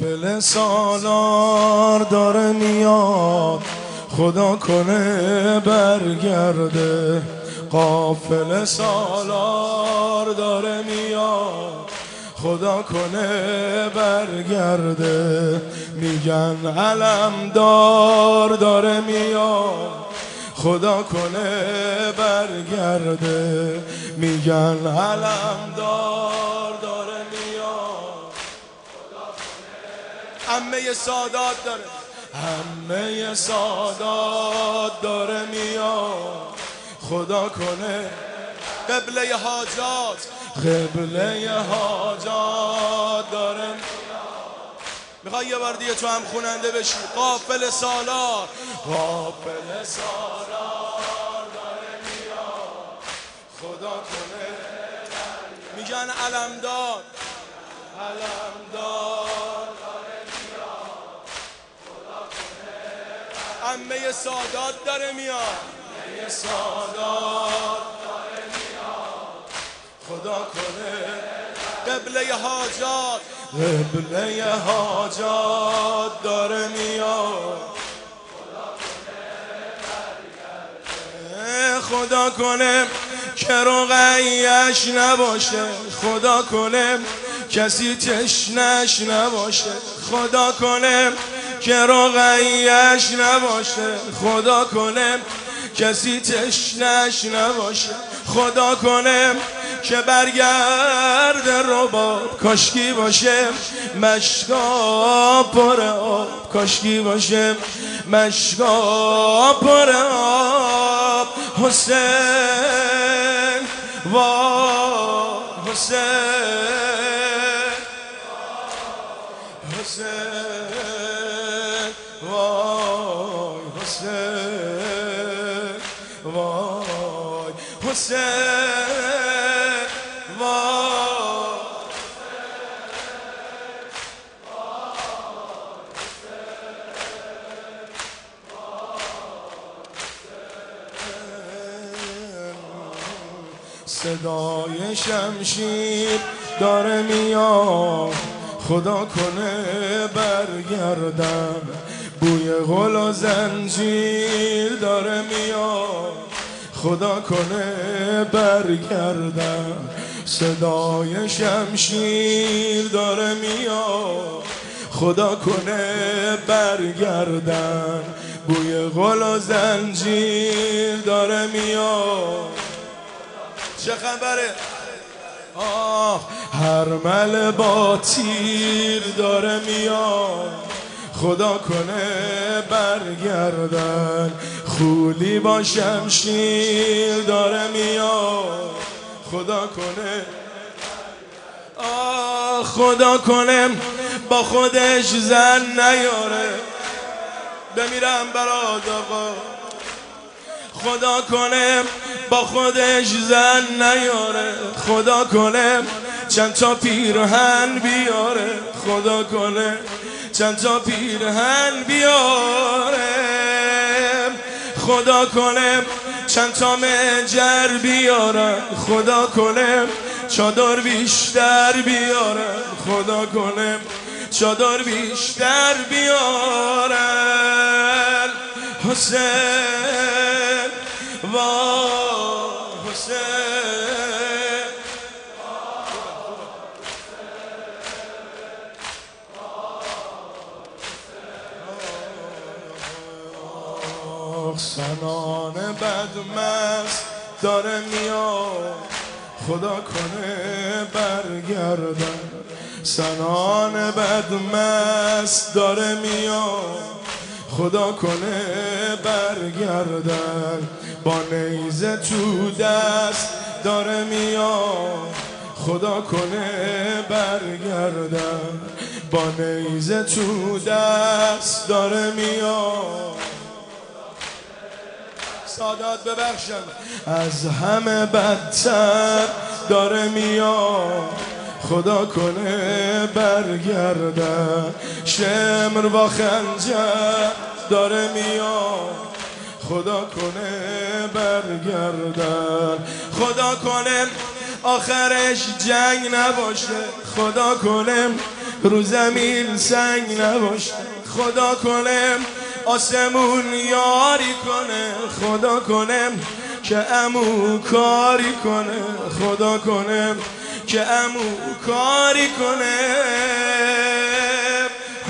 قافل سالار داره میاد. خدا کنه برگرده. قافل سالار داره میاد. خدا کنه برگرده. میگن علم دار داره میاد. خدا کنه برگرده. میگن علم دار همه سادات داره. همه سادات داره میاد. خدا کنه. قبله حاجات. قبله حاجات داره می‌خوای یه بار دیگه تو هم خوننده بشی. قافل سالار. قافل سالار داره میاد. خدا کنه. میگن علمدار. علمدار. امه سادات داره میاد. امه سادات داره میاد. خدا کنه. قبله حاجات. قبله حاجات داره میاد. خدا کنه. که روغیش نباشه. خدا کنه. کسی تشنش نباشه. خدا کنه. که روغیش نباشه؟ خدا کنه کسی تشنش نباشه. خدا کنه که برگرد رباب. کاشکی باشه مشکا پر آب. کاشکی باشه مشکا پر آب. حسین و حسین. حسین. وای حسین وای حسین وای صدای شمشیر داره میاد خدا کنه برگردم. بوی غل و زنجیر داره میاد. خدا کنه برگردم. صدای شمشیر داره میاد. خدا کنه برگردم. بوی غل و زنجیر داره میاد. چه خبره؟ آه هر مل با تیر داره میاد. خدا کنه برگردن. خولی با شمشیر داره میاد. خدا کنه. آه خدا کنه با خودش زن نیاره. بمیرم براد آقا. خدا کنه با خودش زن نیاره. خدا کنه چند تا پیرهن بیاره. خدا کنه. چند تا پیرهن بیاره خدا کنه چند تا مجر بیاره خدا کنه چادر بیشتر بیاره خدا کنه چادر بیشتر بیارن حسین و سنان بدمست داره میاد. خدا کنه برگردن. سنان بدمست داره میاد. خدا کنه برگردن. با نیزه تو دست داره میاد. خدا کنه برگردن. با نیزه تو دست داره میاد. سادات ببخشم. از همه بدتر داره میاد. خدا کنه برگردن. شمر و خنجر داره میاد. خدا کنه برگردن. خدا کنه آخرش جنگ نباشه. خدا کنه رو زمین سنگ نباشه. خدا کنه آسمون یاری کنه خدا کنه که امو کاری کنه خدا کنه که امو کاری کنه.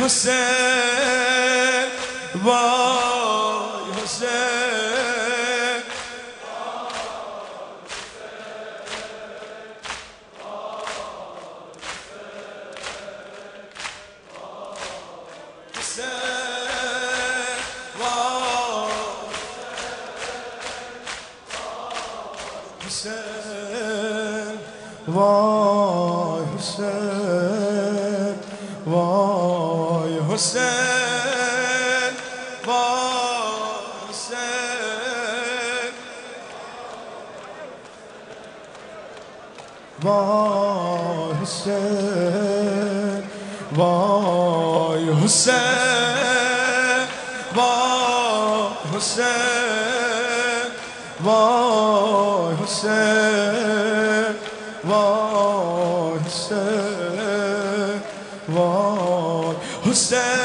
حسین وای. حسین وای حسین وای حسین وای حسین وای حسین وای حسین وای حسین Vay Hüseyin Vay Hüseyin Vay Hüseyin.